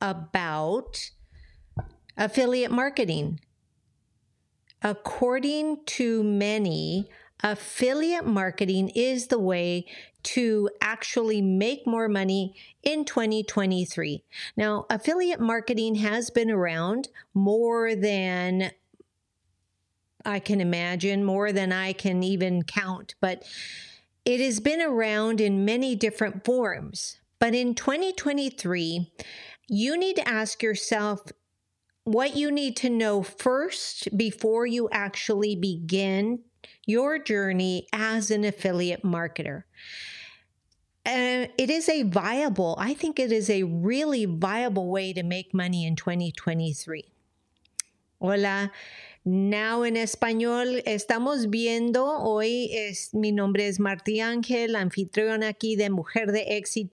about affiliate marketing. According to many, affiliate marketing is the way to actually make more money in 2023. Now, affiliate marketing has been around more than I can imagine, more than I can even count, but it has been around in many different forms. But in 2023, you need to ask yourself what you need to know first before you actually begin your journey as an affiliate marketer. Uh, it is a viable, I think it is a really viable way to make money in 2023. Hola, Now en español estamos viendo, hoy es, mi nombre es Martí Ángel, anfitrión aquí de Mujer de Éxito